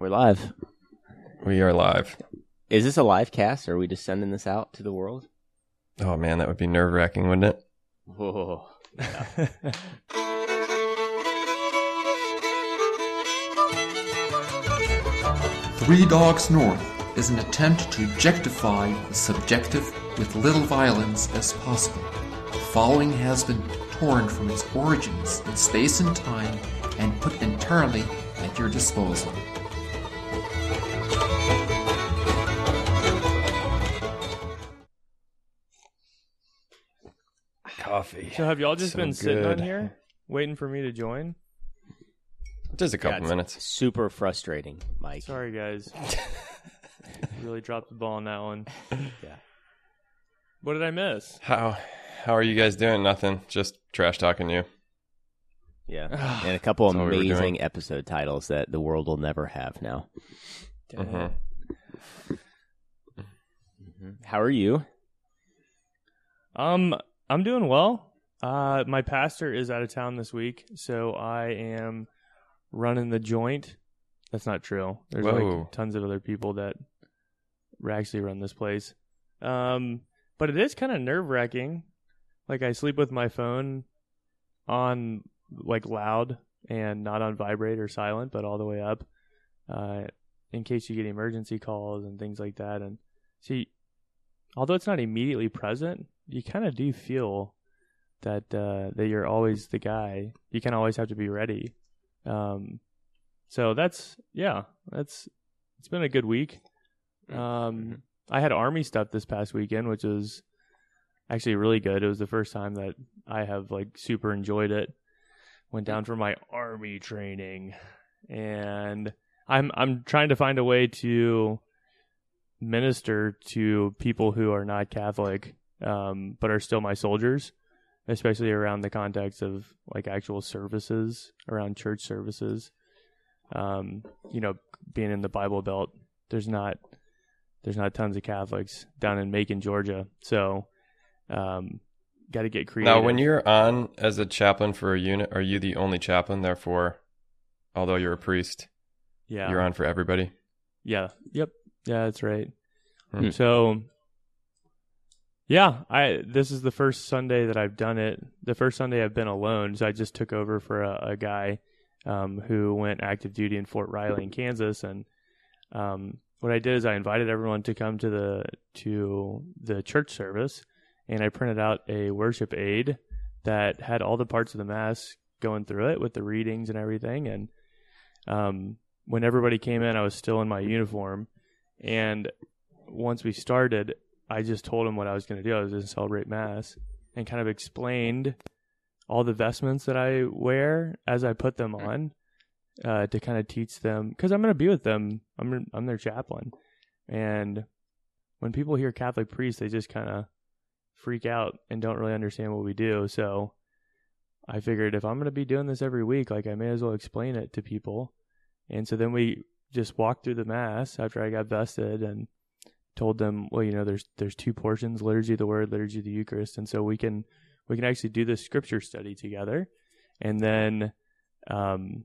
We're live. We are live. Is this a live cast or are we just sending this out to the world? Oh man, that would be nerve wracking, wouldn't it? Whoa. Three Dogs North is an attempt to objectify the subjective with little violence as possible. The following has been torn from its origins in space and time and put entirely at your disposal. Coffee. So have y'all just So been sitting on here waiting for me to join? Just a couple Yeah, minutes. Super frustrating, Mike. Sorry, guys. really dropped the ball on that one. Yeah. What did I miss? How how are you guys doing? Nothing. Just trash talking you. Yeah. And a couple That's all we amazing episode titles that the world will never have now. Mhm. How are you? Um, I'm doing well. Uh, my pastor is out of town this week, so I am running the joint. That's not true. There's Whoa. like tons of other people that actually run this place. Um, but it is kind of nerve wracking. Like I sleep with my phone on like loud and not on vibrate or silent, but all the way up, uh, in case you get emergency calls and things like that. And see, although it's not immediately present, you kind of do feel that uh, that you're always the guy. You can always have to be ready. Um, so that's yeah, that's it's been a good week. Um, I had army stuff this past weekend, which was actually really good. It was the first time that I have like super enjoyed it. Went down for my army training, and I'm I'm trying to find a way to minister to people who are not Catholic, um, but are still my soldiers, especially around the context of like actual services, around church services. Um, you know, being in the Bible Belt, there's not there's not tons of Catholics down in Macon, Georgia, so um, got to get creative. Now, when you're on as a chaplain for a unit, are you the only chaplain? Therefore, although you're a priest, yeah, you're on for everybody. Yeah. Yep. Yeah, that's right. Hmm. So yeah, I this is the first Sunday that I've done it. The first Sunday I've been alone, so I just took over for a, a guy um, who went active duty in Fort Riley in Kansas, and um, what I did is I invited everyone to come to the to the church service, and I printed out a worship aid that had all the parts of the mass going through it with the readings and everything, and um, when everybody came in, I was still in my uniform, and once we started, I just told them what I was going to do. I was going to celebrate mass, and kind of explained all the vestments that I wear as I put them on, uh, to kind of teach them because I'm going to be with them. I'm I'm their chaplain, and when people hear Catholic priest, they just kind of freak out and don't really understand what we do. So I figured if I'm going to be doing this every week, like I may as well explain it to people. And so then we just walked through the mass after I got vested and told them, well, you know, there's there's two portions, liturgy of the word, liturgy of the Eucharist, and so we can we can actually do this scripture study together. And then um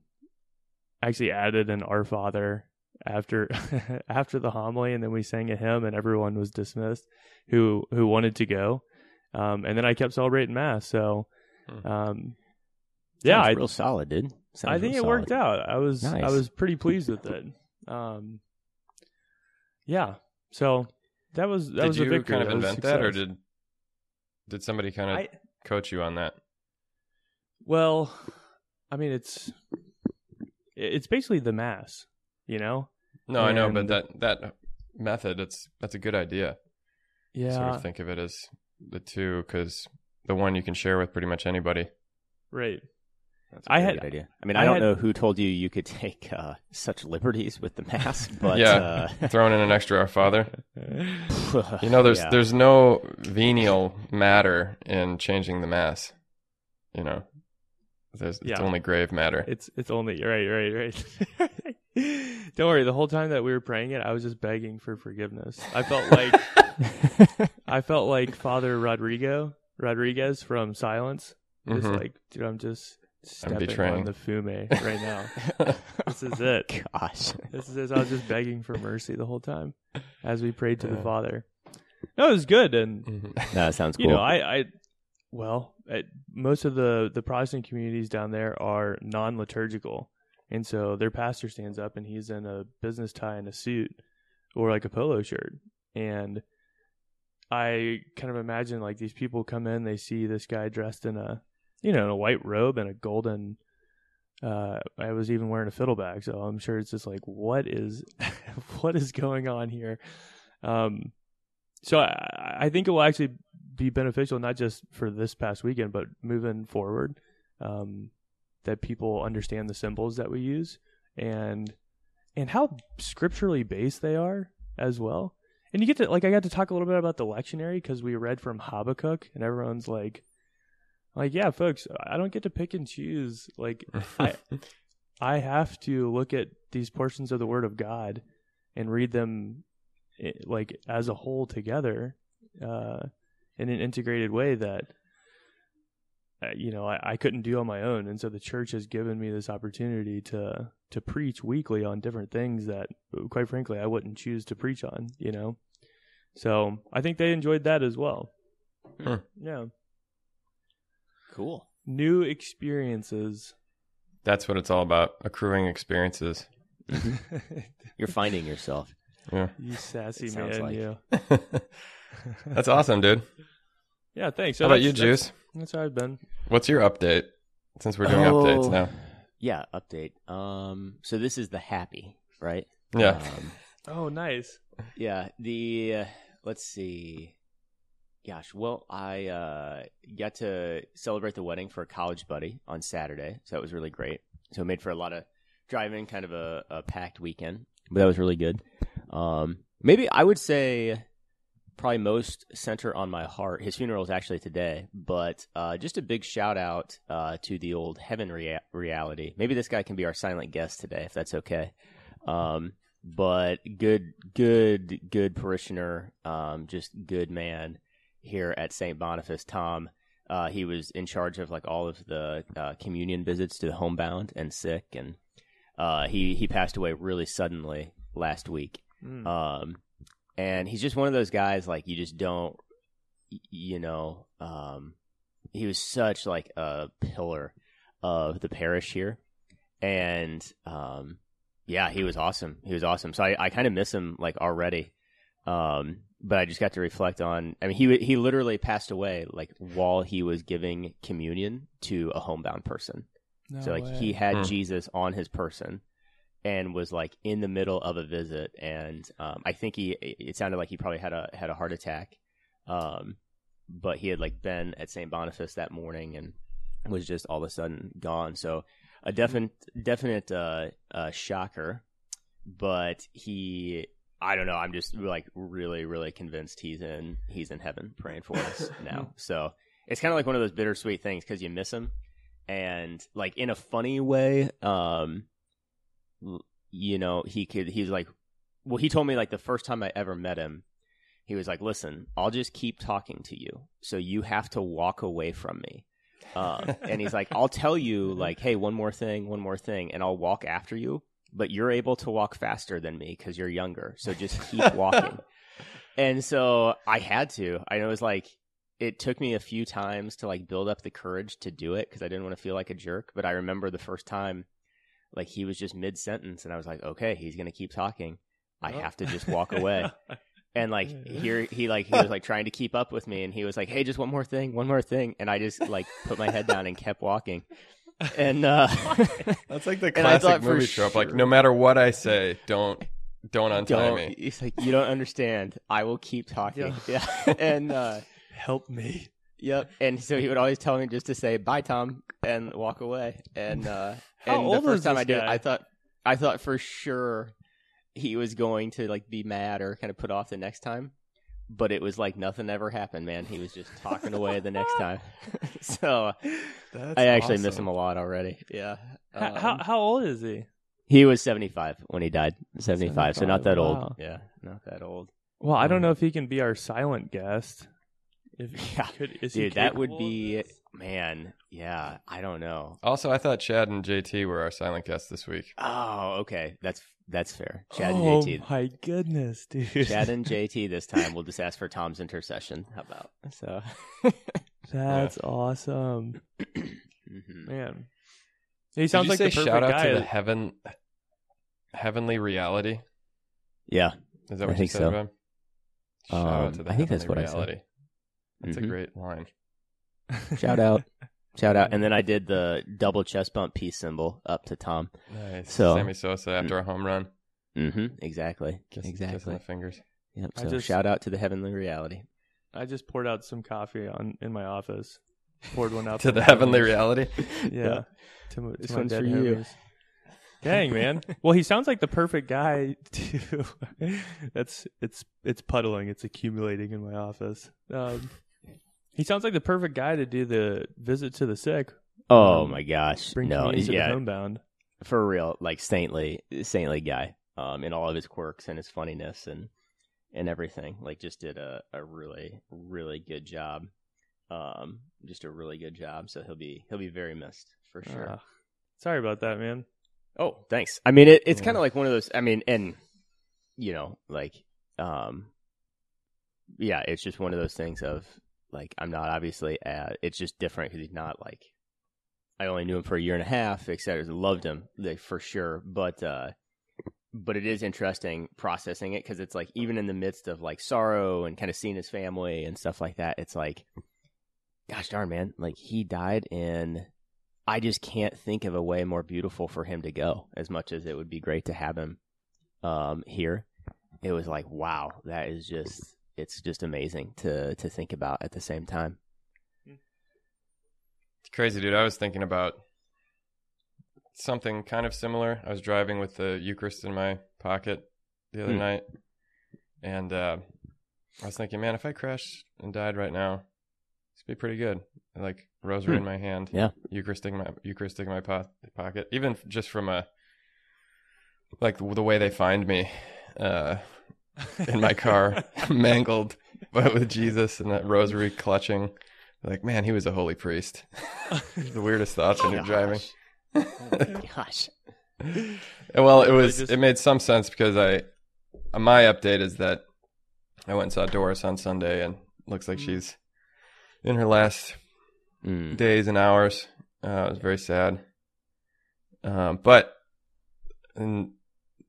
actually added an Our Father after after the homily and then we sang a hymn and everyone was dismissed who who wanted to go. Um and then I kept celebrating mass. So Hmm. um yeah, I, real solid, dude. Sounds I think it real worked out. I was I was pretty pleased with it. Um, yeah. So that was that did was a you victory. kind of was invent that, or did did somebody kind of I? coach you on that? Well, I mean, it's it's basically the mass, you know. No, I know, but that that method, it's that's a good idea. Yeah. Sort of think of it as the two, because the one you can share with pretty much anybody. Right. That's a I had- good idea. I mean, I I, don't had- know who told you you could take uh, such liberties with the mass, but Yeah. Throwing in an extra Our Father. uh, You know, there's yeah. there's no venial matter in changing the mass. You know, there's it's Yeah. only grave matter. It's it's only right, right, right. Don't worry. The whole time that we were praying it, I was just begging for forgiveness. I felt like I felt like Father Rodrigo Rodriguez from Silence. Just Mhm. like, dude, I'm just stepping betraying. on the fumie right now. this is it. Gosh. This is it. I was just begging for mercy the whole time as we prayed to the Father. No, it was good, and Mhm. No, that sounds cool. you know, I, I, well, I, most of the the Protestant communities down there are non liturgical, and so their pastor stands up and he's in a business tie and a suit, or like a polo shirt, and I kind of imagine like these people come in, they see this guy dressed in a, you know, in a white robe and a golden. Uh, I was even wearing a fiddleback, so I'm sure it's just like, what is, what is going on here? Um, so I, I think it will actually be beneficial not just for this past weekend, but moving forward. Um, that people understand the symbols that we use and and how scripturally based they are as well. And you get to like I got to talk a little bit about the lectionary because we read from Habakkuk, and everyone's like, like yeah, folks, I don't get to pick and choose. Like I, I have to look at these portions of the Word of God and read them eh, like as a whole together uh, in an integrated way that uh, you know I, I couldn't do on my own, and so the church has given me this opportunity to to preach weekly on different things that, quite frankly, I wouldn't choose to preach on. You know, so I think they enjoyed that as well. Hmm. Yeah, cool. new experiences. That's what it's all about accruing experiences. You're finding yourself. Yeah. you sassy It sounds man, like. you. That's awesome, dude. Yeah, thanks. How about that's- you, that's- Juice? That's how I've been. What's your update? Since we're doing updates Oh. now. Yeah, update. Um, so this is the happy, right? Yeah. Um, Oh, nice. yeah. The uh, let's see. Gosh, well, I uh, got to celebrate the wedding for a college buddy on Saturday, so that was really great. So it made for a lot of driving, kind of a, a packed weekend, but that was really good. Um, maybe I would say probably most center on my heart. His funeral is actually today, but uh, just a big shout out uh, to the old heaven rea- reality. Maybe this guy can be our silent guest today, if that's okay. Um, but good, good, good parishioner, um, just good man here at St. Boniface. Tom, uh, he was in charge of like all of the uh, communion visits to the homebound and sick, and uh, he he passed away really suddenly last week. Mm. Um, and he's just one of those guys like you just don't, you know. Um, he was such like a pillar of the parish here, and um, yeah, he was awesome. He was awesome. So I, I kind of miss him like already. Um, but I just got to reflect on. I mean, he he literally passed away like while he was giving communion to a homebound person. No So like way. he had Hmm. Jesus on his person and was like in the middle of a visit and um, I think he it sounded like he probably had a had a heart attack. Um, but he had like been at St. Boniface that morning and was just all of a sudden gone. So a definite definite uh, uh, shocker, but he I don't know, I'm just like really really convinced he's in he's in heaven praying for us now. So it's kind of like one of those bittersweet things cuz you miss him. And like in a funny way um you know he could he's like well he told me like the first time i ever met him he was like listen i'll just keep talking to you. So you have to walk away from me. Um, and he's like i'll tell you like hey one more thing one more thing and i'll walk after you but you're able to walk faster than me because you're younger so just keep walking and so i had to i know it was like it took me a few times to like build up the courage to do it because I didn't want to feel like a jerk. But I remember the first time, like he was just mid sentence, and I was like, okay, he's gonna keep talking. I Oh. have to just walk away. And like here, he like he was like trying to keep up with me, and he was like, "Hey, just one more thing, one more thing," and I just like put my head down and kept walking. And uh, That's like the classic movie trope. Like, no matter what I say, don't don't untie don't, me. he's like, "You don't understand. I will keep talking." Yeah, and uh, Help me. Yep. And so he would always tell me just to say bye, Tom, and walk away. And uh, How and old the first time this I did it, guy? I thought I thought for sure he was going to like be mad or kind of put off the next time. But it was like nothing ever happened, man. He was just talking away the next time. so That's I actually miss him a lot already. Yeah. How, Um, how how old is he? he was seventy five when he died. Seventy five, so not that wow. old. Yeah, not that old. Well, I don't Um, know if he can be our silent guest. If he Yeah, could, is he Dude, that would be man, yeah, I don't know. Also, I thought Chad and JT were our silent guests this week. Oh, okay, that's that's fair. Chad oh and JT. Oh my goodness, dude. Chad and JT this time. We'll just ask for Tom's intercession. How about so? That's awesome, Mhm. man. He sounds Did you like say the perfect shout out guy. to the heaven, heavenly reality. Yeah, Is that I what you said, so. Rob? Shout Um, out to the I think that's heavenly what I said. reality. That's Mhm. a great line. shout out, shout out, and then I did the double chest bump peace symbol up to Tom. Nice. So- Sammy Sosa after a home run. Mm-hmm. Exactly. Kiss, Kissing exactly. the fingers. Yep. I So just- shout out to the heavenly reality. I just poured out some coffee on in my office. Poured one out To the heavenly homies. reality. Yeah. To, my- to This my one's dead for you. homies. Dang man. Well, he sounds like the perfect guy to. That's it's it's puddling. It's accumulating in my office. Um, he sounds like the perfect guy to do the visit to the sick. Oh Um, my gosh! Bring no, to yeah, homebound. for real, like saintly, saintly guy, um, in all of his quirks and his funniness and and everything. Like, just did a, a really, really good job. Um, just a really good job. So he'll be he'll be very missed for sure. Ah. sorry about that, man. Oh, thanks. I mean, it, it's Yeah. kind of like one of those. I mean, and you know, like, um, yeah, it's just one of those things of like, I'm not obviously. Uh, it's just different because he's not like. I only knew him for a year and a half, etc. Loved him, like, for sure, but uh, but it is interesting processing it because it's like even in the midst of like sorrow and kind of seeing his family and stuff like that, it's like, gosh darn man, like he died in I just can't think of a way more beautiful for him to go. As much as it would be great to have him um, here, it was like, wow, that is just it's just amazing to to think about at the same time. It's crazy, dude. I was thinking about something kind of similar. I was driving with the Eucharist in my pocket the other Hmm. night, and uh, I was thinking, man, if I crashed and died right now, it'd be pretty good. Like rosary Hmm. in my hand, Yeah. Eucharist in my Eucharistic in my po- pocket, even just from a like the way they find me uh, in my car, mangled, but with Jesus and that rosary clutching. Like, man, he was a holy priest. the weirdest thoughts when you're driving. Gosh. Well, it was Religious. it made some sense because I my update is that I went and saw Doris on Sunday and looks like Mm. she's in her last Mm. days and hours. Uh, it was very sad. Um, but and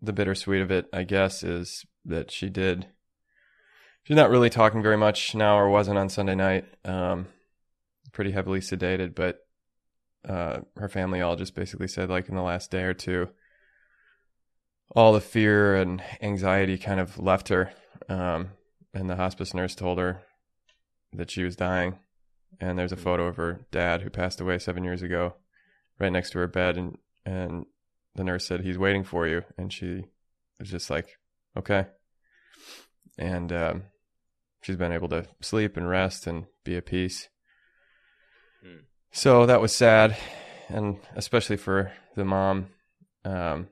the bittersweet of it, I guess, is that she did. She's not really talking very much now, or wasn't on Sunday night. Um, pretty heavily sedated, but uh, her family all just basically said, like in the last day or two, all the fear and anxiety kind of left her. Um, and the hospice nurse told her that she was dying. And there's a photo of her dad who passed away seven years ago, right next to her bed, and and the nurse said he's waiting for you, and she was just like, okay. And um, she's been able to sleep and rest and be at peace. Hmm. So that was sad, and especially for the mom. Um,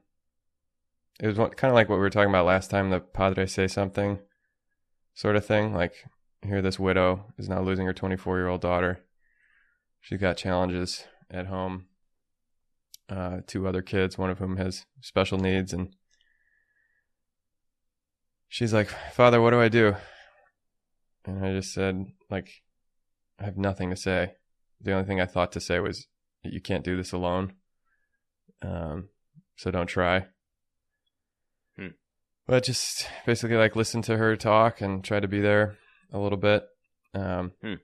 it was kind of like what we were talking about last time. The padre say something, sort of thing. Like here, this widow is now losing her 24 year old daughter. She's got challenges at home. Uh, two other kids, one of whom has special needs, and she's like, "Father, what do I do?" And I just said, "Like, I have nothing to say. The only thing I thought to say was, you can't do this alone. Um, so don't try." Hmm. But just basically like listen to her talk and try to be there a little bit. Um, Hmm.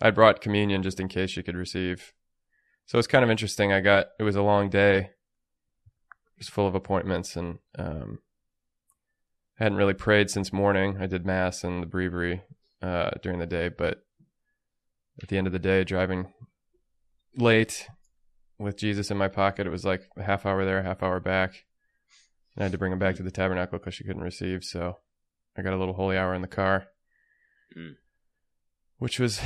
I brought communion just in case she could receive. So it's kind of interesting. I got it was a long day, it was full of appointments, and um, hadn't really prayed since morning. I did mass and the breviary uh, during the day, but at the end of the day, driving late with Jesus in my pocket, it was like a half hour there, a half hour back. And I had to bring him back to the tabernacle because she couldn't receive. So I got a little holy hour in the car, Mm. which was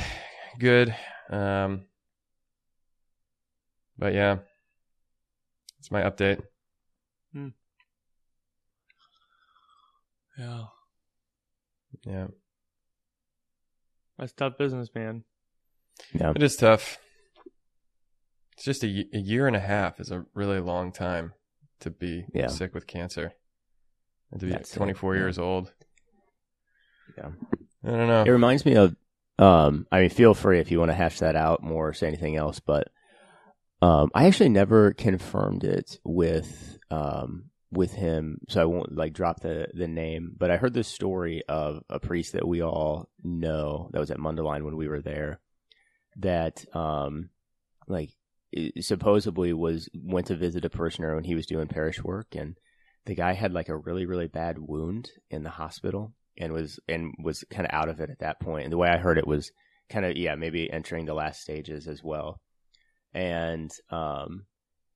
good. Um, but yeah, it's my update. Yeah. Yeah, That's tough business, man. Yeah. it is tough. It's just a, a year and a half is a really long time to be Yeah. sick with cancer. And to be That's it, 24 yeah. years old. Yeah. I don't know. It reminds me of. Um, I mean, feel free if you want to hash that out more or say anything else, but um, I actually never confirmed it with um, with him, so I won't like drop the the name. But I heard this story of a priest that we all know that was at Mundelein when we were there, that um, like supposedly was went to visit a parishioner when he was doing parish work, and the guy had like a really really bad wound in the hospital and was and was kind of out of it at that point. And the way I heard it was kind of yeah, maybe entering the last stages as well. And um,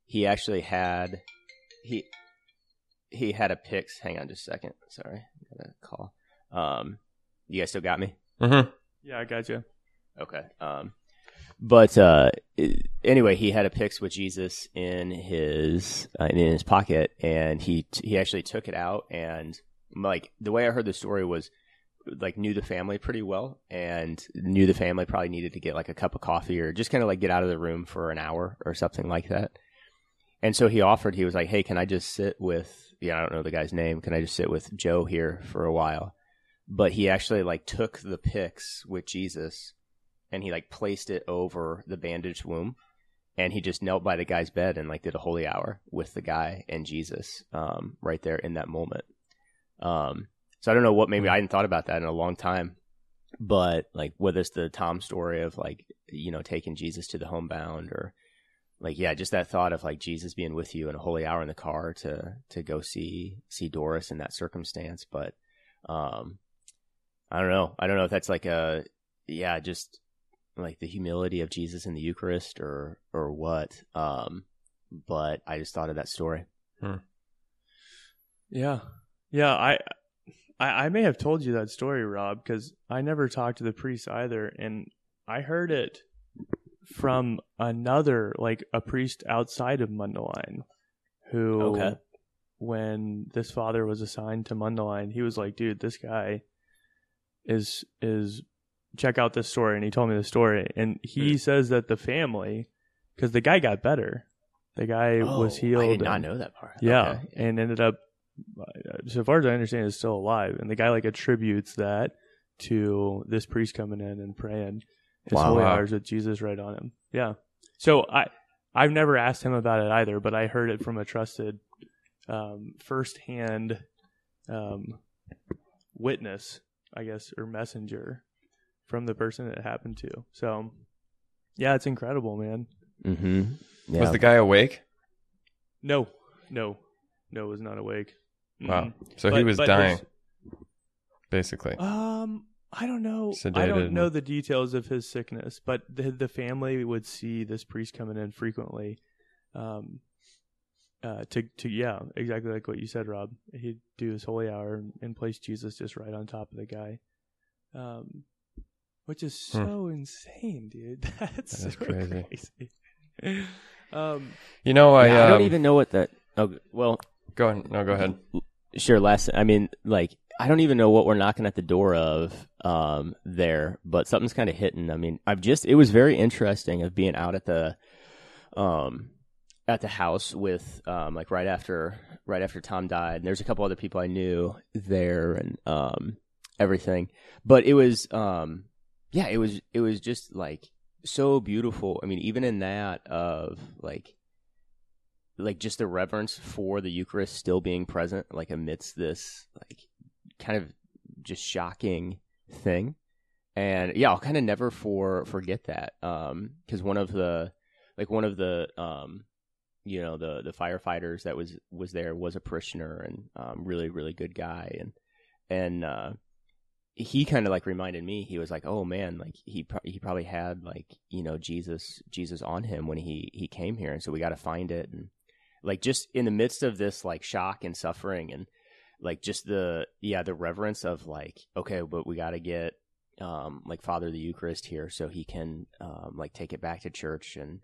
he actually had he he had a pyx. Hang on, just a second. Sorry, got a call. Um, you guys still got me? hmm Yeah, I got you. Okay. Um, but uh, anyway, he had a pyx with Jesus in his uh, in his pocket, and he he actually took it out and like the way I heard the story was like knew the family pretty well and knew the family probably needed to get like a cup of coffee or just kind of like get out of the room for an hour or something like that. And so he offered, he was like, Hey, can I just sit with, yeah, I don't know the guy's name. Can I just sit with Joe here for a while? But he actually like took the pyx with Jesus and he like placed it over the bandaged womb, and he just knelt by the guy's bed and like did a holy hour with the guy and Jesus um, right there in that moment. Um, so I don't know what maybe I hadn't thought about that in a long time, but like whether it's the Tom story of like you know taking Jesus to the homebound or like yeah just that thought of like Jesus being with you in a holy hour in the car to to go see see Doris in that circumstance, but um, I don't know I don't know if that's like a yeah just like the humility of Jesus in the Eucharist or or what um, but I just thought of that story. Yeah, yeah. I, I, I may have told you that story, Rob, because I never talked to the priest either, and I heard it from another, like a priest outside of Mundelein, who, Okay. when this father was assigned to Mundelein, he was like, "Dude, this guy is is check out this story," and he told me the story, and he Hmm. says that the family, because the guy got better, the guy was Oh, healed. I did not and- know that part. yeah, Okay. and ended up, uh, so far as I understand, is still alive. And the guy like attributes that to this priest coming in and praying his Wow. holy hours with Jesus right on him. Yeah. So I, I've never asked him about it either, but I heard it from a trusted, um, firsthand, um, witness, I guess, or messenger from the person it happened to. So, yeah, it's incredible, man. Mm-hmm. Yeah. Was the guy awake? No, no, no, was not awake. Wow. Mm-mm. So he was dying, basically. Um, I don't know. I don't know the details of his sickness, but the the family would see this priest coming in frequently. Um, uh, to to yeah, exactly like what you said, Rob. He'd do his holy hour and, and place Jesus just right on top of the guy. Um, which is Hmm. so insane, dude. That's That is so crazy. crazy. um, You know, I, Yeah, I don't um, even know what that. Oh, well, Go ahead. No, go ahead. sure. Last, I mean, like, I don't even know what we're knocking at the door of um, there, but something's kind of hitting. I mean, I've just. It was very interesting of being out at the, um, at the house with um, like right after right after Tom died. And there's a couple other people I knew there and um, everything, but it was um, yeah, it was it was just like so beautiful. I mean, even in that of like like just the reverence for the Eucharist still being present, like amidst this like kind of just shocking thing. And yeah, I'll kind of never for forget that. Um, cause one of the, like one of the, um, you know, the, the firefighters that was, was there was a parishioner and, um, really, really good guy. And, and, uh, he kind of like reminded me, he was like, oh man, like he, pro- he probably had like, you know, Jesus, Jesus on him when he, he came here. And so we got to find it. And, like just in the midst of this like shock and suffering and like just the yeah the reverence of like okay but we got to get um like father the eucharist here so he can um like take it back to church and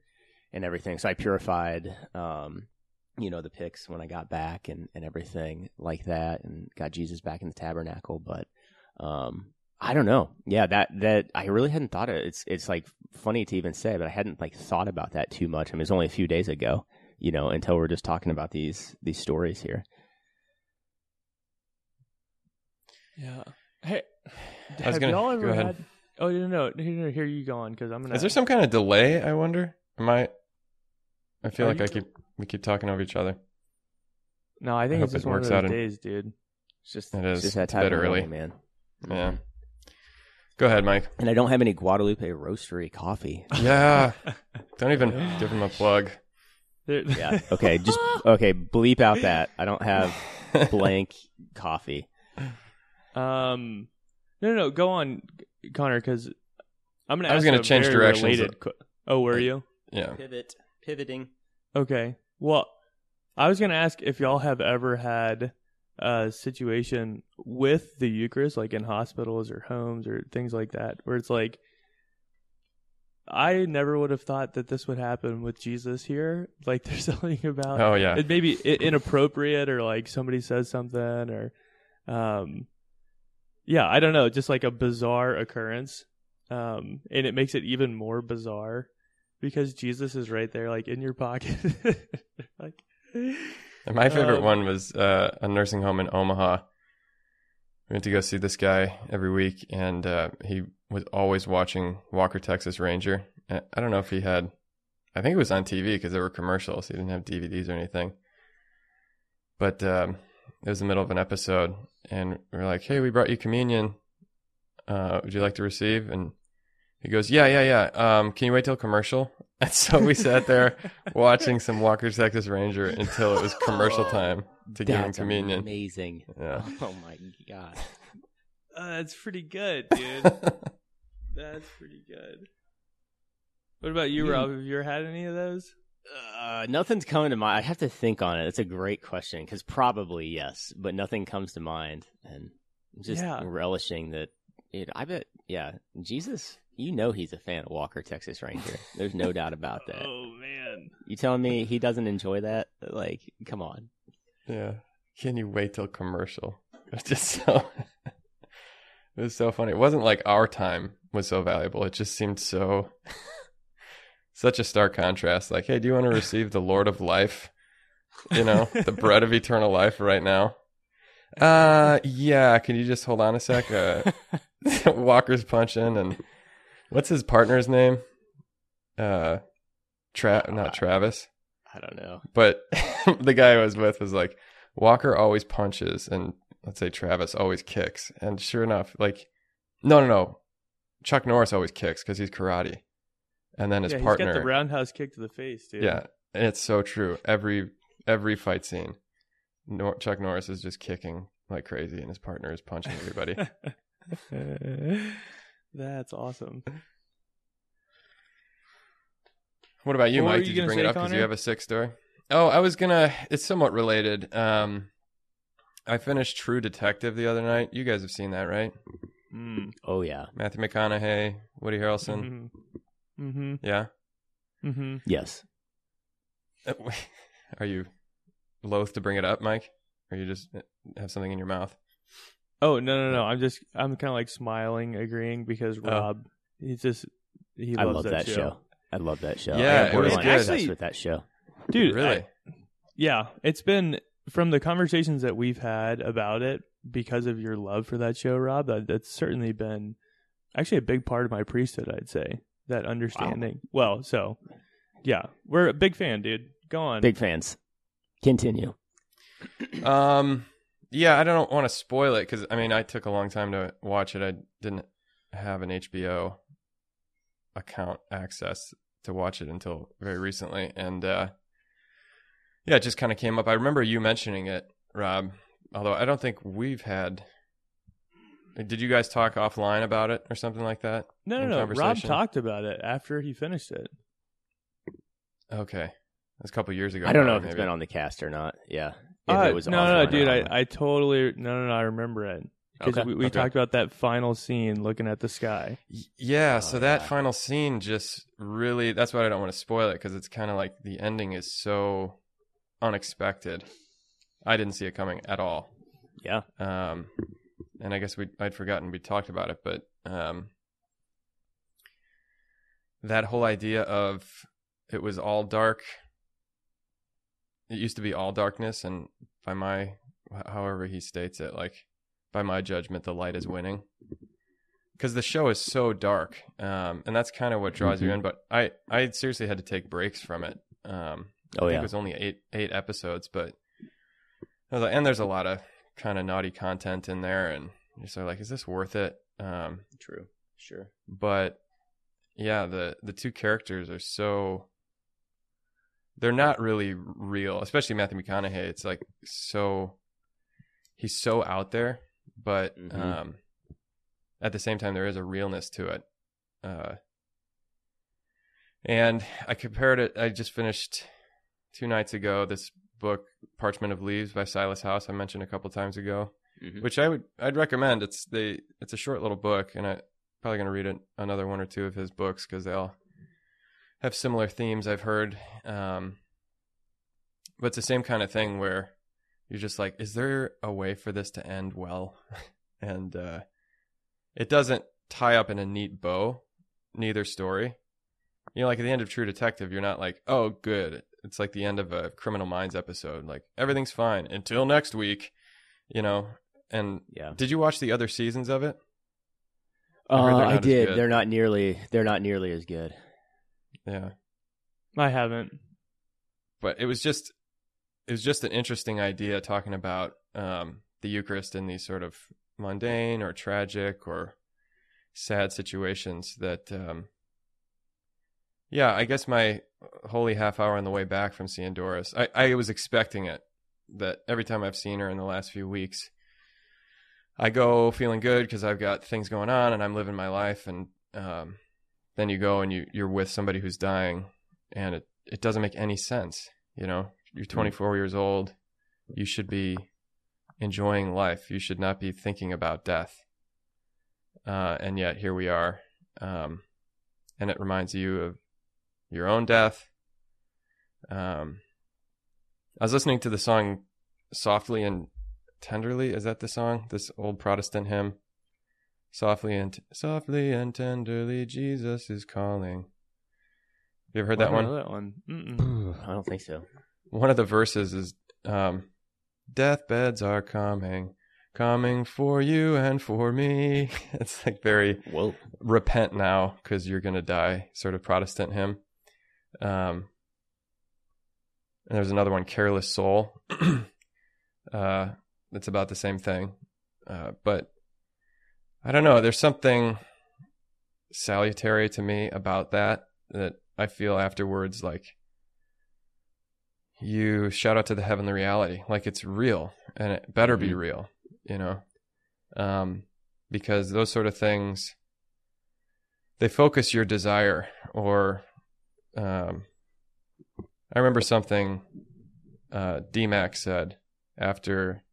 and everything so i purified um you know the pyx when i got back and and everything like that and got jesus back in the tabernacle but um I don't know. Yeah, that that I really hadn't thought of it. It's it's like funny to even say, but I hadn't like thought about that too much. I mean, it's only a few days ago, you know, until we're just talking about these these stories here. Yeah. Hey, I was have gonna- y'all go ever ahead. had? Oh no, no, no, no, here you go on because I'm gonna. Is there some kind of delay? I wonder. Am I? I feel Are like you- I keep we keep talking over each other. No, I think I it's hope just it one of works those out in- days, dude. It's just It it's just that It's a type bit of early. morning, man. Yeah. Mm-hmm. Go ahead, Mike. And I don't have any Guadalupe roastery coffee. Yeah. Don't even give him a plug. There- Yeah. Okay. Just okay. Bleep out that I don't have blank coffee. Um, no, no, no, go on, Connor, because I'm gonna. I was gonna change very directions. related qu- oh, were you? Yeah. Pivot. Pivoting. Okay. Well, I was gonna ask if y'all have ever had a situation with the Eucharist, like in hospitals or homes or things like that, where it's like. I never would have thought that this would happen with Jesus here. Like, there's something about Oh yeah. it may be inappropriate or like somebody says something or um yeah i don't know just like a bizarre occurrence um and it makes it even more bizarre because jesus is right there like in your pocket like my favorite Um, one was uh, a nursing home in Omaha. We went to go see this guy every week, and uh, he was always watching Walker Texas Ranger. I don't know if he had, I think it was on TV because there were commercials. He didn't have DVDs or anything. But um, it was the middle of an episode, and we are like, "Hey, we brought you communion. Uh, would you like to receive?" And he goes, "Yeah, yeah, yeah. Um, can you wait till commercial?" And so we sat there watching some Walker Texas Ranger until it was commercial time to give him That's communion. amazing. Yeah. Oh my god. uh, that's pretty good dude that's pretty good what about you You- rob have you ever had any of those Uh, nothing's coming to mind. I have to think on it. It's a great question because probably yes, but nothing comes to mind. And I'm just Yeah. relishing that. It, I bet, yeah, Jesus. You know he's a fan of Walker Texas Ranger. There's no doubt about that. oh man You telling me he doesn't enjoy that? Like, come on. Yeah. Can you wait till commercial? It was just so. it was so funny. It wasn't like our time was so valuable. It just seemed so. Such a stark contrast. Like, hey, do you want to receive the Lord of Life? You know, the bread of eternal life right now. Uh, yeah. Can you just hold on a sec? Uh, Walker's punching, and what's his partner's name? Uh, Tra- not Travis. I don't know. But the guy I was with was like, Walker always punches, and let's say Travis always kicks. And sure enough, like, no, no, no, Chuck Norris always kicks because he's karate, and then his yeah, partner, he's got the roundhouse kick to the face dude yeah, and it's so true. Every every fight scene, Nor- Chuck Norris is just kicking like crazy, and his partner is punching everybody. That's awesome. What about you, What Mike? you Did you bring say, it up because you have a sick story? Oh, I was gonna. It's somewhat related. Um, I finished True Detective the other night. You guys have seen that, right? Mm. Oh yeah, Matthew McConaughey, Woody Harrelson. Mm-hmm. Mm-hmm. Yeah. Mm-hmm. yes. Are you loath to bring it up, Mike? Or you just have something in your mouth? Oh no no no! I'm just I'm kind of like smiling, agreeing because Oh. Rob, he's just he I loves love that, show. I love that show. Yeah, I it got was good. Actually- with that show. dude. really? I- yeah, it's been from the conversations that we've had about it because of your love for that show, Rob. That, that's certainly been actually a big part of my priesthood. I'd say that understanding. Well, so yeah, we're a big fan, dude. Go on. Big fans. Continue. um, yeah, I don't want to spoil it because I mean, I took a long time to watch it. I didn't have an HBO account access to watch it until very recently, and uh, yeah, it just kind of came up. I remember you mentioning it, Rob. Although I don't think we've had. Did you guys talk offline about it or something like that? no, no, no. Rob talked about it after he finished it. Okay, that's a couple years ago. I don't know now, if it's been on the cast or not. Yeah. If Uh, it was no, no, offline or dude. I, online. I totally no, no, no. I remember it because Okay, we, we okay. talked about that final scene looking at the sky. Yeah, Oh, so that yeah. final scene just really that's why I don't want to spoil it because it's kind of like the ending is so unexpected. I didn't see it coming at all. Yeah. Um and I guess we I'd forgotten we talked about it, but um that whole idea of it was all dark. It used to be all darkness, and by my, however he states it, like by my judgment, the light is winning. Because the show is so dark, um, and that's kind of what draws you Mhm. in. But I, I seriously had to take breaks from it. Um, Oh I think yeah. it was only eight eight episodes, but I was like, and there's a lot of kind of naughty content in there, and you're sort of like, is this worth it? Um, True. Sure. but yeah, the the two characters are so they're not really real, especially Matthew McConaughey. It's like so he's so out there, but Mhm. um, at the same time, there is a realness to it. Uh, and I compared it. I just finished two nights ago this book, Parchment of Leaves by Silas House. I mentioned a couple times ago Mhm. which I would I'd recommend. It's they it's a short little book, and I probably gonna read it, another one or two of his books because they all have similar themes. I've heard, um, but it's the same kind of thing where you're just like, is there a way for this to end well? and uh, it doesn't tie up in a neat bow, neither story. You know, like at the end of True Detective, you're not like, oh, good. It's like the end of a Criminal Minds episode. Like everything's fine until next week. You know, and Yeah. did you watch the other seasons of it? I Uh, I did. They're not nearly. They're not nearly as good. Yeah, I haven't. but it was just it was just an interesting idea talking about um, the Eucharist in these sort of mundane or tragic or sad situations. That um, yeah, I guess my holy half hour on the way back from seeing Doris, I, I was expecting it. That every time I've seen her in the last few weeks, I go feeling good because I've got things going on and I'm living my life, and um, then you go and you you're with somebody who's dying, and it it doesn't make any sense. You know, you're 24 years old, you should be enjoying life. You should not be thinking about death. Uh, and yet here we are, um, and it reminds you of your own death. Um, I was listening to the song "Softly and Tenderly." Is that the song? This old Protestant hymn. Softly and softly and tenderly, Jesus is calling. You ever heard that one? know That one. I don't think so. One of the verses is, um, "Deathbeds are coming, coming for you and for me." It's like very Whoa. repent now because you're gonna die sort of Protestant hymn. Um, and there's another one, "Careless Soul." uh, it's about the same thing, uh, but I don't know. There's something salutary to me about that that I feel afterwards like you shout out to the heavenly reality like it's real and it better be Mhm. real you know um because those sort of things they focus your desire or um i remember something uh dmac said after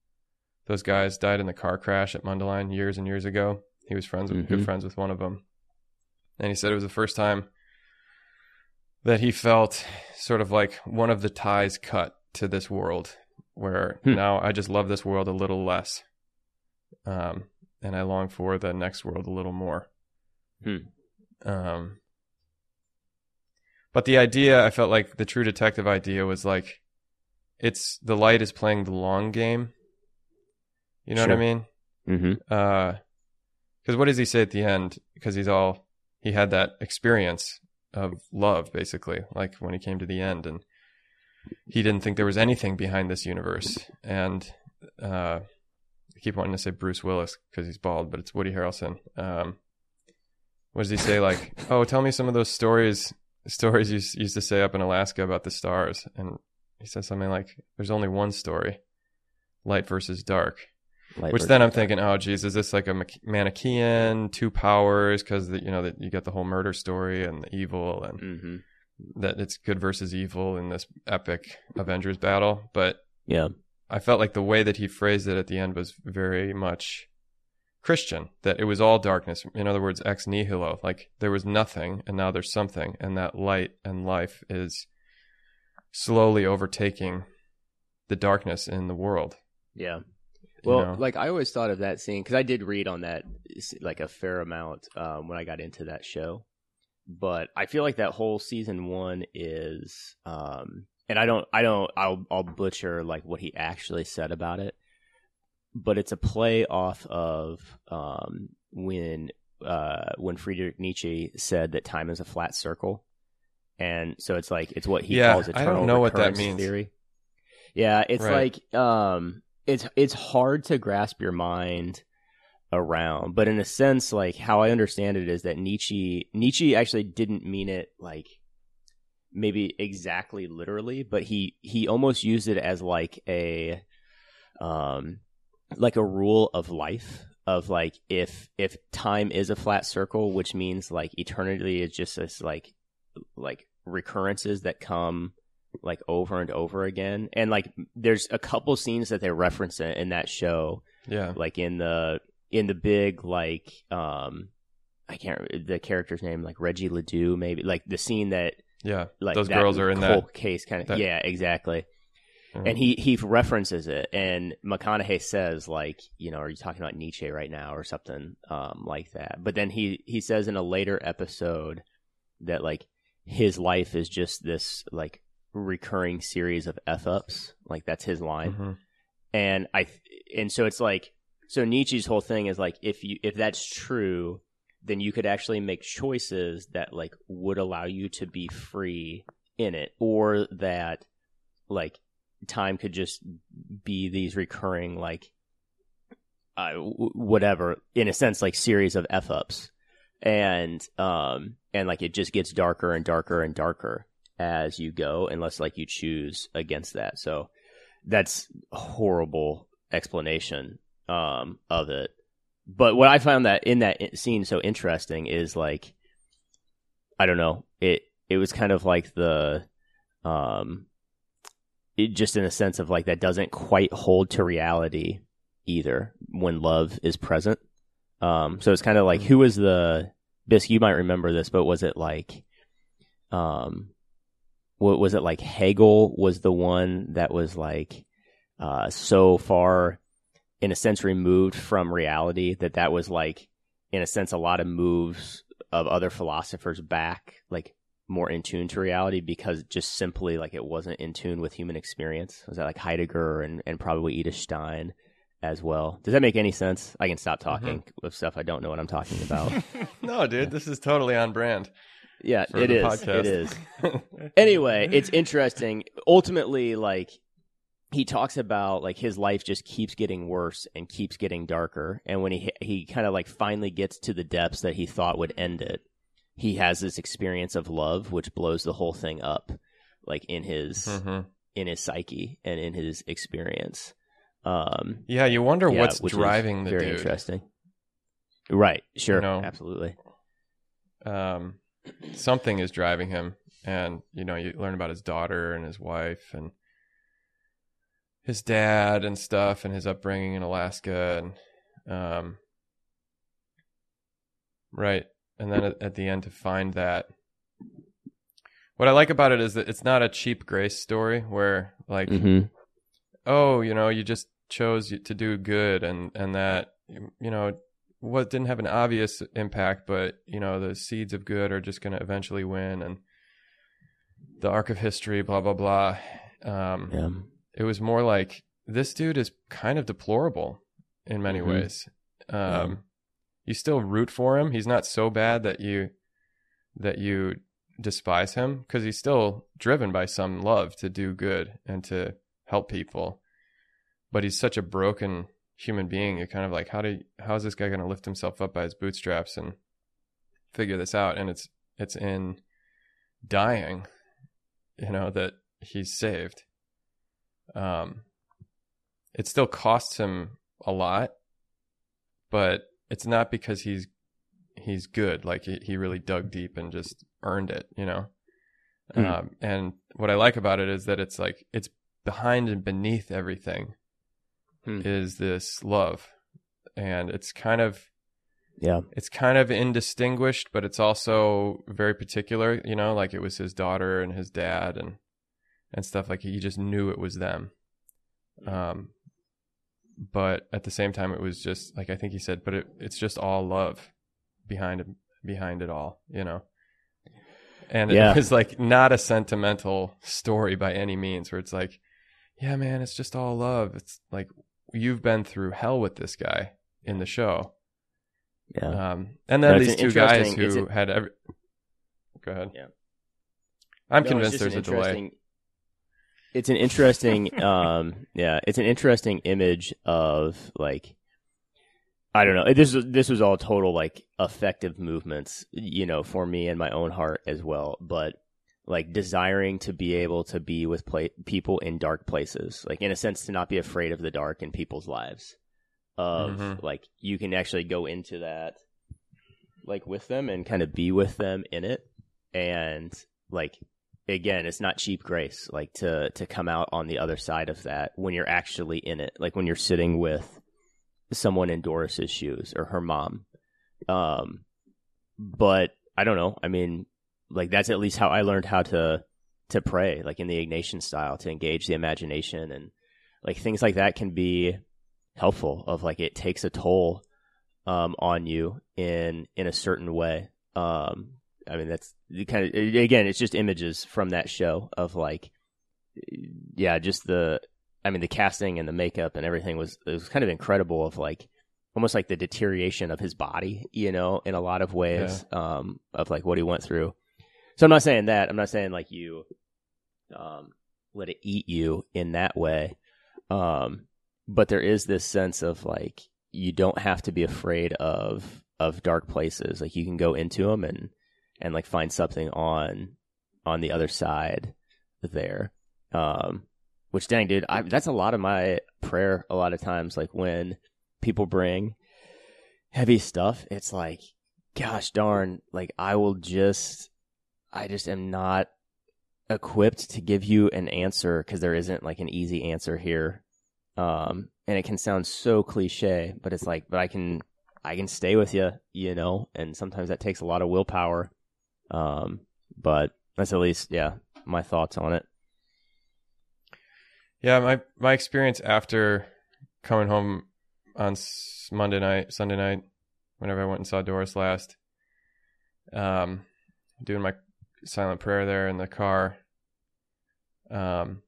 those guys died in the car crash at Mundelein years and years ago he was friends with good Mhm. friends with one of them and he said it was the first time that he felt sort of like one of the ties cut to this world where Hmm. now I just love this world a little less. Um, and I long for the next world a little more. Hmm. Um, but the idea, I felt like the true detective idea was like, it's the light is playing the long game. You know what I Sure. mean? Mm-hmm. Uh, because what does he say at the end? Because he's all he had that experience of love, basically, like when he came to the end, and he didn't think there was anything behind this universe. And uh, I keep wanting to say Bruce Willis because he's bald, but it's Woody Harrelson. Um, what does he say? Like, oh, tell me some of those stories, stories you used to say up in Alaska about the stars, and he says something like, "There's only one story, light versus dark." Which then I'm thinking, oh, geez, is this like a Manichaean, two powers? Because you know that you get the whole murder story and the evil, and Mm-hmm. that it's good versus evil in this epic Avengers battle. But Yeah. I felt like the way that he phrased it at the end was very much Christian. That it was all darkness. In other words, ex nihilo. Like there was nothing, and now there's something, and that light and life is slowly overtaking the darkness in the world. Yeah. you Well, know? like I always thought of that scene because I did read on that like a fair amount um, when I got into that show, but I feel like that whole season one is, um, and I don't, I don't, I'll, I'll butcher like what he actually said about it, but it's a play off of um, when uh, when Friedrich Nietzsche said that time is a flat circle, and so it's like it's what he Yeah, calls I eternal don't know what that means. theory. Yeah, it's Right. like um, it's it's hard to grasp your mind around, but in a sense, like how I understand it is that Nietzsche Nietzsche actually didn't mean it like maybe exactly literally, but he he almost used it as like a um like a rule of life of like if if time is a flat circle, which means like eternity is just this like like recurrences that come like over and over again. And like there's a couple scenes that they reference it in that show Yeah. like in the in the big like um I can't re- the character's name like Reggie Ledoux maybe like the scene that Yeah. like Those girls are in that. case kind of that- yeah exactly Mhm. and he he references it. And McConaughey says like you know are you talking about Nietzsche right now? or something um like that. But then he he says in a later episode that like his life is just this like recurring series of f ups like that's his line. Mhm. and I and so it's like so Nietzsche's whole thing is like if you if that's true, then you could actually make choices that like would allow you to be free in it, or that like time could just be these recurring like uh, whatever in a sense like series of f ups and um and like it just gets darker and darker and darker as you go unless like you choose against that. So that's a horrible explanation um of it. But what i found that in that scene so interesting is like i don't know it it was kind of like the um it just in a sense of like that doesn't quite hold to reality either when love is present. Um so it's kind of like who was the Bisk, you might remember this but was it like um what was it like hegel was the one that was like uh so far in a sense removed from reality that that was like in a sense a lot of moves of other philosophers back like more in tune to reality because just simply like it wasn't in tune with human experience was that like heidegger and, and probably edith stein as well does that make any sense i can stop mm-hmm. talking with stuff i don't know what i'm talking about no, dude, this is totally on brand. yeah For it the is podcast. it is anyway, it's interesting. Ultimately, like he talks about like his life just keeps getting worse and keeps getting darker. And when he he kind of like finally gets to the depths that he thought would end it, he has this experience of love which blows the whole thing up, like in his Mhm. in his psyche and in his experience. Um, Yeah, you wonder yeah, what's driving the very dude. interesting. Right. Sure. know. Absolutely. um, something is driving him and you know you learn about his daughter and his wife and his dad and stuff and his upbringing in alaska and um, right and then at, at the end to find that what i like about it is that it's not a cheap grace story where like hmm oh, you know, you just chose to do good and and that you know what didn't have an obvious impact, but you know the seeds of good are just going to eventually win, and the arc of history, blah blah blah. Um, Yeah. It was more like this dude is kind of deplorable in many Mhm. ways. Um, Yeah. You still root for him. He's not so bad that you that you despise him because he's still driven by some love to do good and to help people. But he's such a broken human being. You're kind of like, how do how is this guy going to lift himself up by his bootstraps and figure this out? And it's it's in dying, you know, that he's saved. Um, it still costs him a lot, but it's not because he's he's good. Like he, he really dug deep and just earned it, you know. Hmm. Um, and what I like about it is that it's like it's behind and beneath everything Hmm. is this love, and it's kind of Yeah. it's kind of indistinguished, but it's also very particular. You know, like it was his daughter and his dad and and stuff. Like he just knew it was them. Um, but at the same time, it was just like I think he said, but it, it's just all love behind it, behind it all. You know, and Yeah. it was like not a sentimental story by any means. Where it's like, yeah, man, it's just all love. It's like you've been through hell with this guy in the show. Yeah. Um, and then No, these two guys who a- had every. Go ahead. Yeah. I'm No, convinced there's an a delay. It's an interesting, um, yeah, it's an interesting image of like, I don't know. This was this was all total like effective movements, you know, for me and my own heart as well. But like desiring to be able to be with pla people in dark places, like in a sense, to not be afraid of the dark in people's lives. Of Mhm. like you can actually go into that, like with them and kind of be with them in it, and like again, it's not cheap grace, like to to come out on the other side of that when you're actually in it, like when you're sitting with someone in Doris's shoes or her mom. Um, but I don't know. I mean, like that's at least how I learned how to to pray, like in the Ignatian style, to engage the imagination and like things like that can be helpful. Of like it takes a toll um, on you in in a certain way. Um, I mean, that's the kind of again, it's just images from that show of like, yeah, just the, I mean, the casting and the makeup and everything was it was kind of incredible. Of like, almost like the deterioration of his body, you know, in a lot of ways, um, of like what he went through. So I'm not saying that. I'm not saying like you, um, let it eat you in that way. Um, but there is this sense of like you don't have to be afraid of of dark places. Like you can go into them and and like find something on on the other side there. Um, which dang, dude, I, that's a lot of my prayer. A lot of times, like when people bring heavy stuff, it's like, gosh darn, like I will just, I just am not equipped to give you an answer because there isn't like an easy answer here. Um, and it can sound so cliche, but it's like, but I can, I can stay with you, you know, and sometimes that takes a lot of willpower. Um, but that's at least, yeah, my thoughts on it. Yeah, my my experience after coming home on Monday night, Sunday night, whenever I went and saw Doris last, um, doing my silent prayer there in the car. Um,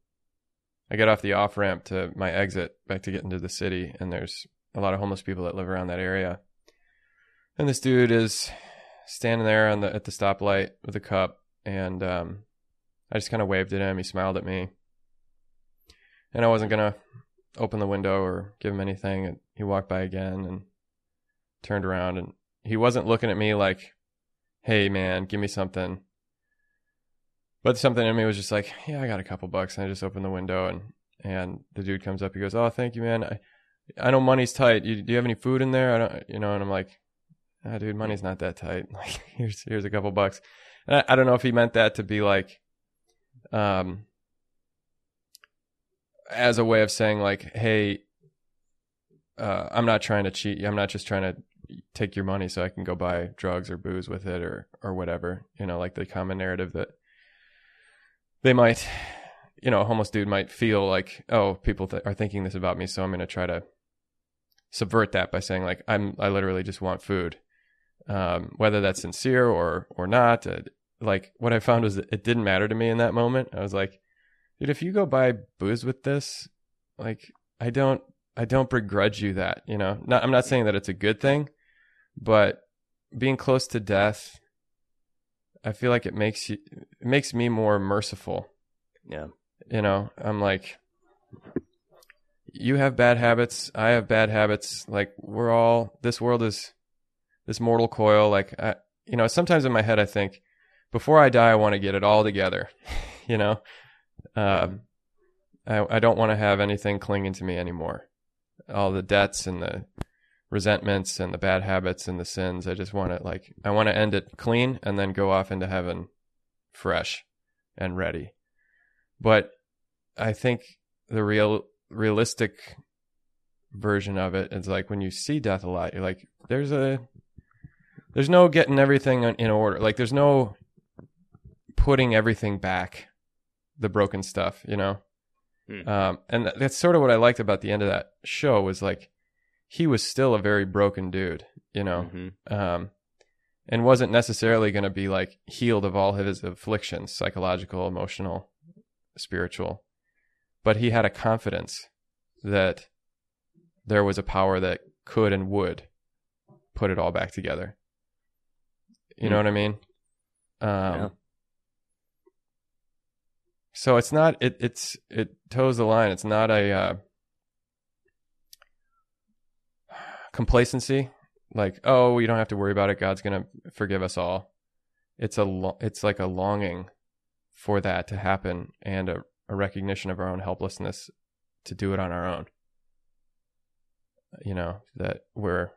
I get off the off ramp to my exit back to get into the city, and there's a lot of homeless people that live around that area. And this dude is standing there on the at the stoplight with a cup, and um, I just kind of waved at him. He smiled at me and I wasn't gonna open the window or give him anything. And he walked by again and turned around, and he wasn't looking at me like, "Hey, man, give me something." But something in me was just like, "Yeah, I got a couple bucks." And I just opened the window, and and the dude comes up. He goes, "Oh, thank you, man. I I know money's tight. You, do you have any food in there? I don't, you know." And I'm like, "Ah, dude, money's not that tight. Like, here's here's a couple bucks." And I, I don't know if he meant that to be like, um as a way of saying like, hey, uh, I'm not trying to cheat you. I'm not just trying to take your money so I can go buy drugs or booze with it or or whatever. You know, like the common narrative that they might, you know, a homeless dude might feel like, oh, people th- are thinking this about me, so I'm going to try to subvert that by saying like, I'm I literally just want food, um, whether that's sincere or or not. Uh, like what I found was that it didn't matter to me in that moment. I was like dude if you go buy booze with this like i don't i don't begrudge you that you know not, i'm not saying that it's a good thing but being close to death i feel like it makes you it makes me more merciful Yeah. you know i'm like you have bad habits i have bad habits like we're all this world is this mortal coil like I, you know sometimes in my head i think before i die i want to get it all together you know um, I, I don't want to have anything clinging to me anymore. All the debts and the resentments and the bad habits and the sins. I just want to like I want to end it clean and then go off into heaven fresh and ready. But I think the real realistic version of it is like when you see death a lot, you're like, there's a there's no getting everything in order. Like there's no putting everything back the broken stuff, you know? Hmm. Um, and that's sort of what I liked about the end of that show was like, he was still a very broken dude, you know? Mhm. Um, and wasn't necessarily going to be like healed of all his afflictions, psychological, emotional, spiritual. But he had a confidence that there was a power that could and would put it all back together. You know Hmm. what I mean? Um, Yeah. So it's not it it's it toes the line. It's not a uh, complacency like oh we don't have to worry about it. God's gonna forgive us all. It's a lo- it's like a longing for that to happen and a, a recognition of our own helplessness to do it on our own. You know that where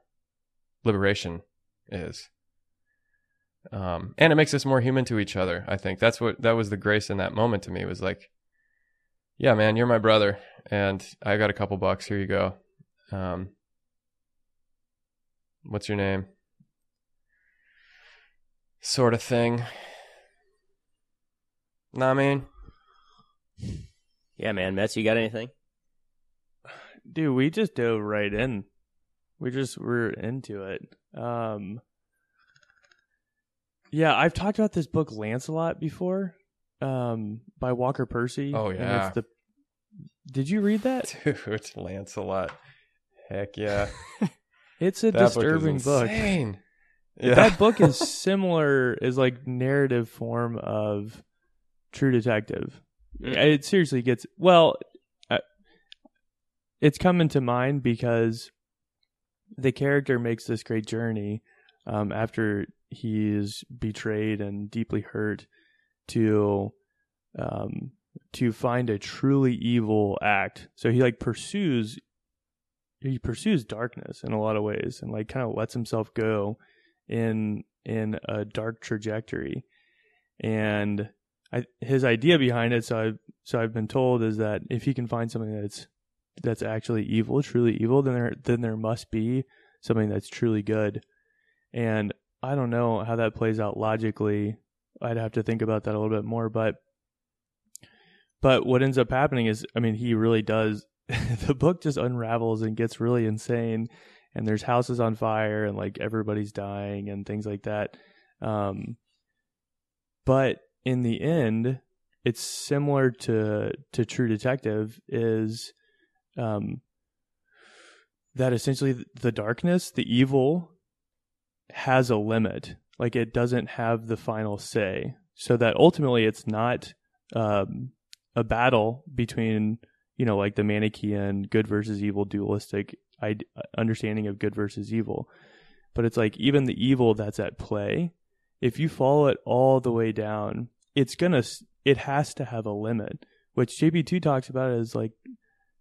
liberation is um, and it makes us more human to each other. I think that's what that was the grace in that moment to me was like, yeah, man, you're my brother, and I got a couple bucks. Here you go. Um, what's your name? Sort of thing. Nah, I mean, Yeah, man. Metz, you got anything? Dude, we just dove right in. We just were into it. Um Yeah, I've talked about this book Lancelot before. Um by Walker Percy. Oh, and yeah. it's the Did you read that? dude, Lancelot. Heck yeah, It's a that disturbing book. book. Is insane. Yeah, That book is similar is like narrative form of True Detective. Mm. It seriously gets well. Uh, it's coming to mind because the character makes this great journey um, after he is betrayed and deeply hurt to um, to find a truly evil act. So he like pursues he pursues darkness in a lot of ways and like kind of lets himself go in in a dark trajectory and I, his idea behind it so I so I've been told is that if he can find something that's that's actually evil truly evil then there then there must be something that's truly good and I don't know how that plays out logically. I'd have to think about that a little bit more but but what ends up happening is I mean he really does the book just unravels and gets really insane and there's houses on fire and like everybody's dying and things like that. Um but in the end it's similar to to true detective is um that essentially the darkness the evil has a limit like it doesn't have the final say. So that ultimately it's not um a battle between you know like the manichean good versus evil dualistic ide- understanding of good versus evil. But it's like even the evil that's at play if you follow it all the way down it's gonna it has to have a limit. Which jp2 talks about as like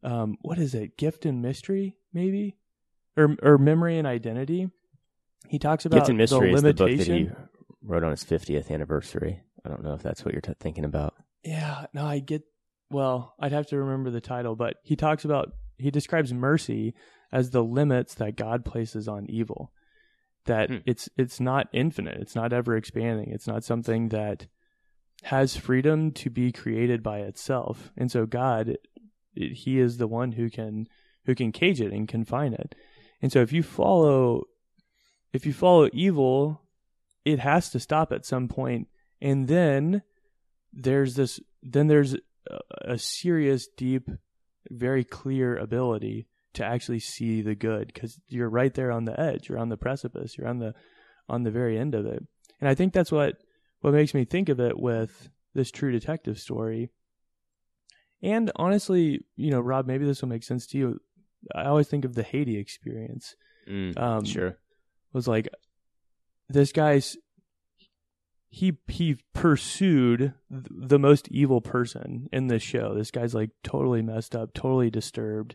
um what is it? Gift and mystery maybe? Or or memory and identity he talks about Gift and Mystery the is the book that he wrote on his 50th anniversary. I don't know if that's what you're t- thinking about. Yeah, no, I get. Well, I'd have to remember the title, but he talks about he describes mercy as the limits that God places on evil. That Hmm. it's it's not infinite. It's not ever expanding. It's not something that has freedom to be created by itself. And so God, it, he is the one who can who can cage it and confine it. And so if you follow if you follow evil, it has to stop at some point. And then there's this then there's a, a serious deep very clear ability to actually see the good cuz you're right there on the edge. You're on the precipice. You're on the on the very end of it. And i think that's what what makes me think of it with this true detective story. And honestly you know rob maybe this will make sense to you. I always think of the haiti experience. Mm, um sure. Was like this guy's he he pursued the most evil person in this show. This guy's like totally messed up, totally disturbed.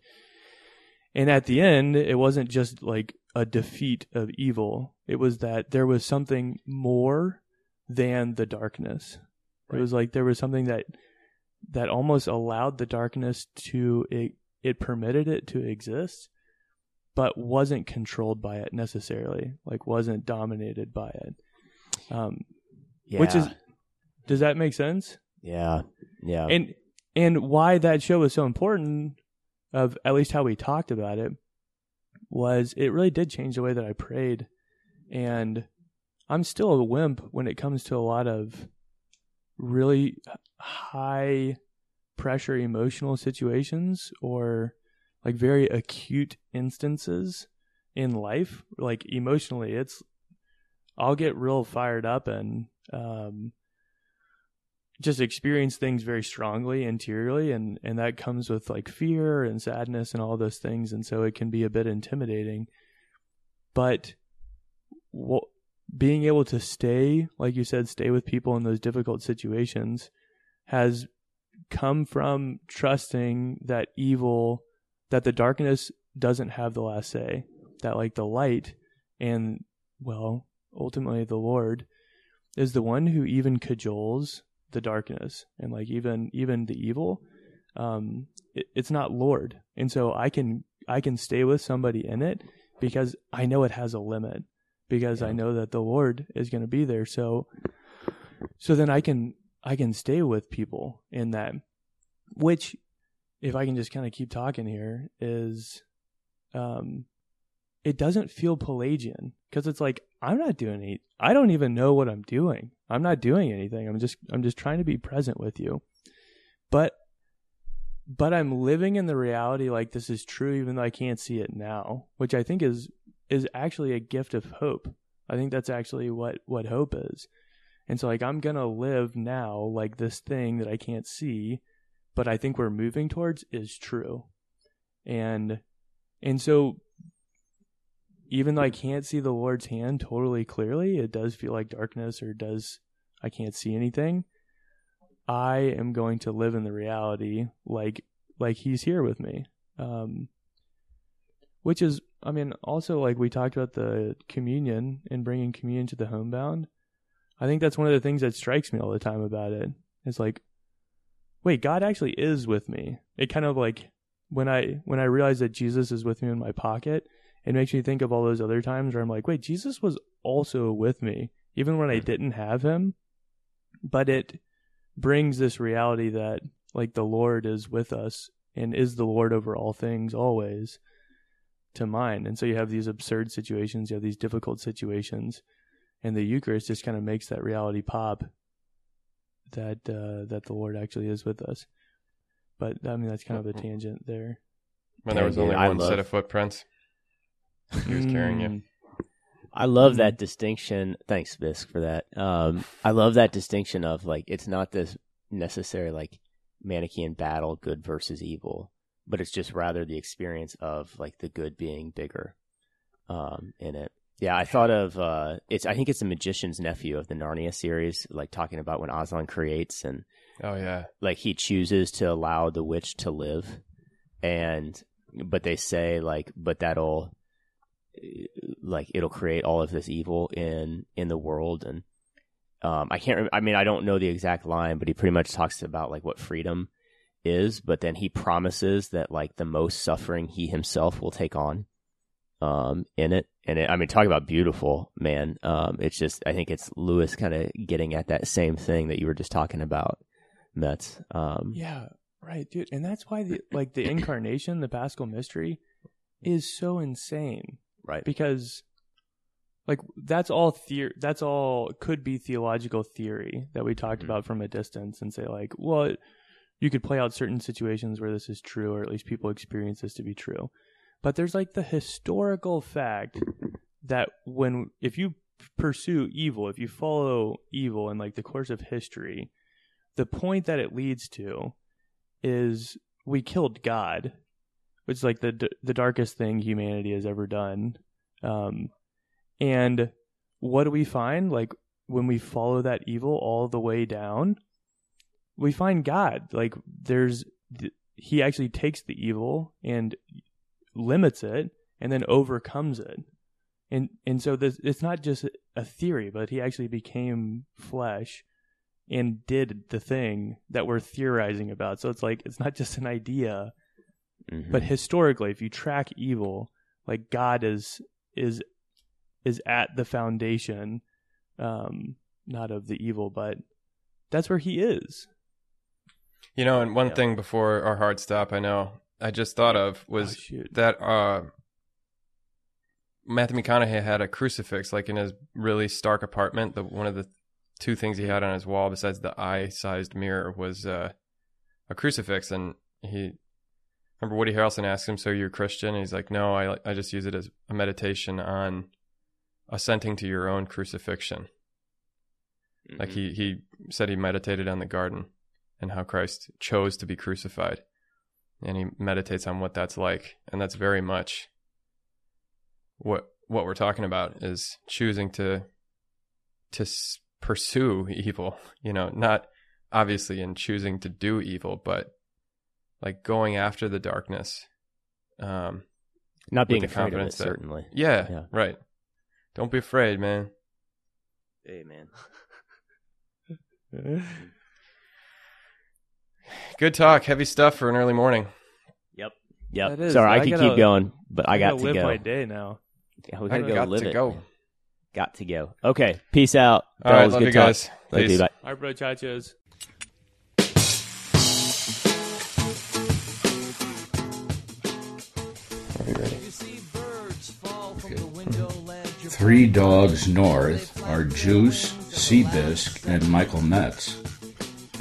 And at the end, it wasn't just like a defeat of evil. It was that there was something more than the darkness. It was like there was something that that almost allowed the darkness to it, it permitted it to exist but wasn't controlled by it necessarily like wasn't dominated by it um Yeah. which is does that make sense yeah. Yeah. and and why that show was so important of at least how we talked about it was it really did change the way that I prayed and I'm still a wimp when it comes to a lot of really high pressure emotional situations or like very acute instances in life. Like emotionally, it's I'll get real fired up and um, just experience things very strongly interiorly and and that comes with like fear and sadness and all those things and so it can be a bit intimidating but being able to stay like you said stay with people in those difficult situations has come from trusting that evil that the darkness doesn't have the last say that like the light and well ultimately the lord is the one who even cajoles the darkness and like even even the evil um it, it's not lord. And so i can i can stay with somebody in it because i know it has a limit because i know that the lord is going to be there. So so then i can i can stay with people in that which if i can just kind of keep talking here is um it doesn't feel pelagian because it's like i'm not doing any i don't even know what i'm doing. I'm not doing anything. I'm just i'm just trying to be present with you. But but i'm living in the reality like this is true even though i can't see it now which i think is is actually a gift of hope. I think that's actually what what hope is. And so like i'm gonna live now like this thing that i can't see but i think we're moving towards is true and and so even though I can't see the Lord's hand totally clearly, it does feel like darkness or does I can't see anything. I am going to live in the reality like like he's here with me. Um which is I mean also like we talked about the communion and bringing communion to the homebound. I think that's one of the things that strikes me all the time about it. It's like wait, God actually is with me. It kind of like when I when I realize that Jesus is with me in my pocket, it makes me think of all those other times where I'm like, wait, Jesus was also with me, even when I didn't have him. But it brings this reality that, like, the Lord is with us and is the Lord over all things always to mind. And so you have these absurd situations, you have these difficult situations, and the Eucharist just kind of makes that reality pop that uh, that the Lord actually is with us. But I mean, that's kind of a tangent there. When there was only I one love- set of footprints, he was carrying you. Mm. I love that distinction. Thanks, Bisk, for that. Um, I love that distinction of like it's not this necessary like Manichaean battle, good versus evil, but it's just rather the experience of like the good being bigger um, in it. Yeah, I thought of uh, it's. I think it's the magician's nephew of the Narnia series, like talking about when Aslan creates and Oh yeah, like he chooses to allow the witch to live and but they say like but that'll like it'll create all of this evil in in the world and um i can't rem- i mean i don't know the exact line but he pretty much talks about like what freedom is but then he promises that like the most suffering he himself will take on um in it and it, i mean talk about beautiful man um it's just i think it's lewis kind of getting at that same thing that you were just talking about Metz. Um, Yeah, right, dude. And that's why the like the incarnation, the Paschal mystery, is so insane right. because like that's all theory that's all could be theological theory that we talked Mhm. about from a distance and say like well you could play out certain situations where this is true or at least people experience this to be true but there's like the historical fact that when if you pursue evil if you follow evil in like the course of history the point that it leads to is we killed god which is like the the darkest thing humanity has ever done um, and what do we find? Like when we follow that evil all the way down, we find God. Like there's, th- he actually takes the evil and limits it and then overcomes it. And, and so this, it's not just a theory, but he actually became flesh and did the thing that we're theorizing about. So it's like, it's not just an idea, Mhm. but historically if you track evil like god is is is at the foundation um not of the evil but that's where he is you know, and one Yeah. thing before our hard stop, I know I just thought of oh, was shoot. that uh, Matthew McConaughey had a crucifix like in his really stark apartment. The one of the two things he had on his wall besides the eye-sized mirror was uh, a crucifix, and he remember Woody Harrelson asked him, "So you're Christian?" And he's like, "No, I I just use it as a meditation on assenting to your own crucifixion." Like Mhm. he he said he meditated on the garden and how Christ chose to be crucified, and he meditates on what that's like, and that's very much what what we're talking about is choosing to to s- pursue evil. You know, not obviously in choosing to do evil, but like going after the darkness. Um, not being the afraid of it, that- certainly. yeah, Yeah. right. Don't be afraid, man. Hey, man. Good talk. Heavy stuff for an early morning. Yep. Yep. That is. Sorry, I, I could keep going, but I, got gotta live go. my day now. Yeah, we gotta go got live to it. go. Got to go. Okay. Peace out. All right, fellas. love Good you talk. guys. Love you. Peace. Bye. Our brochachos. Are you ready? Three Dogs North are Juice, Seabisc, and Michael Metz.